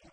shall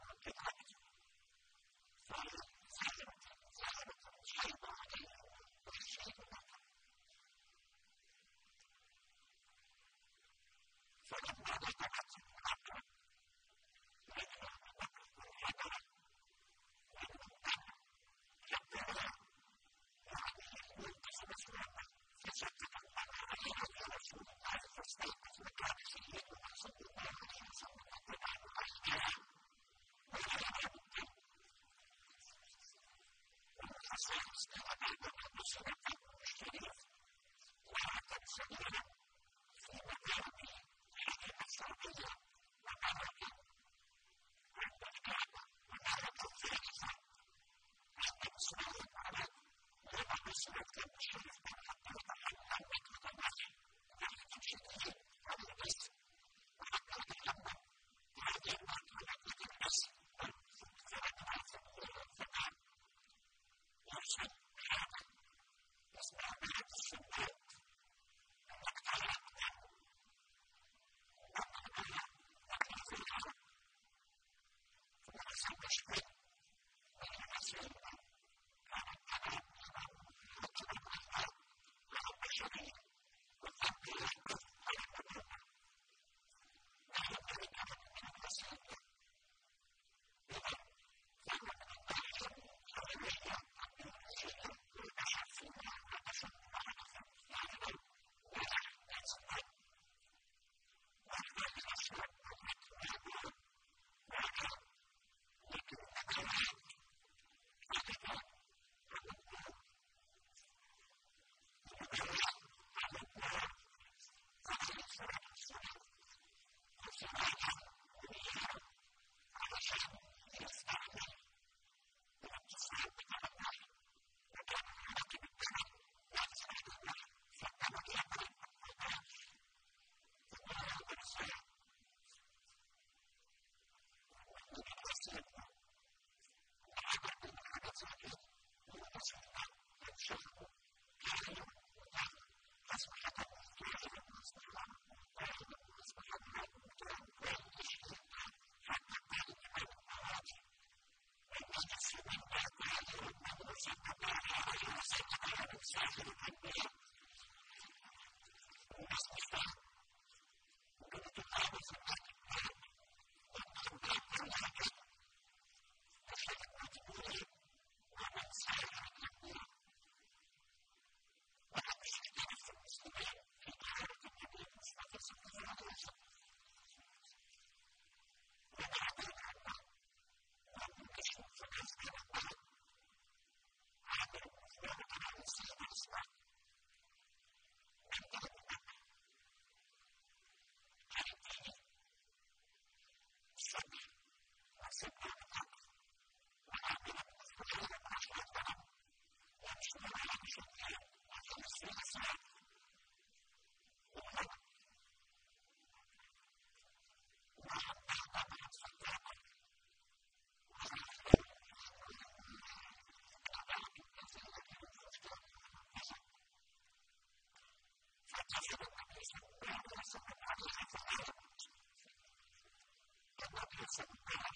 Thank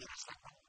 you.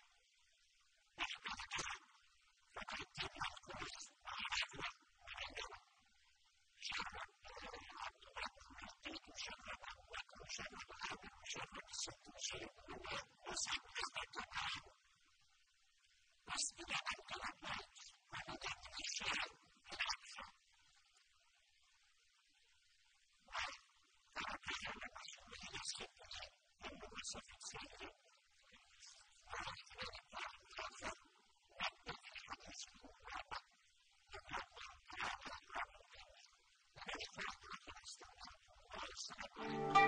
Bye.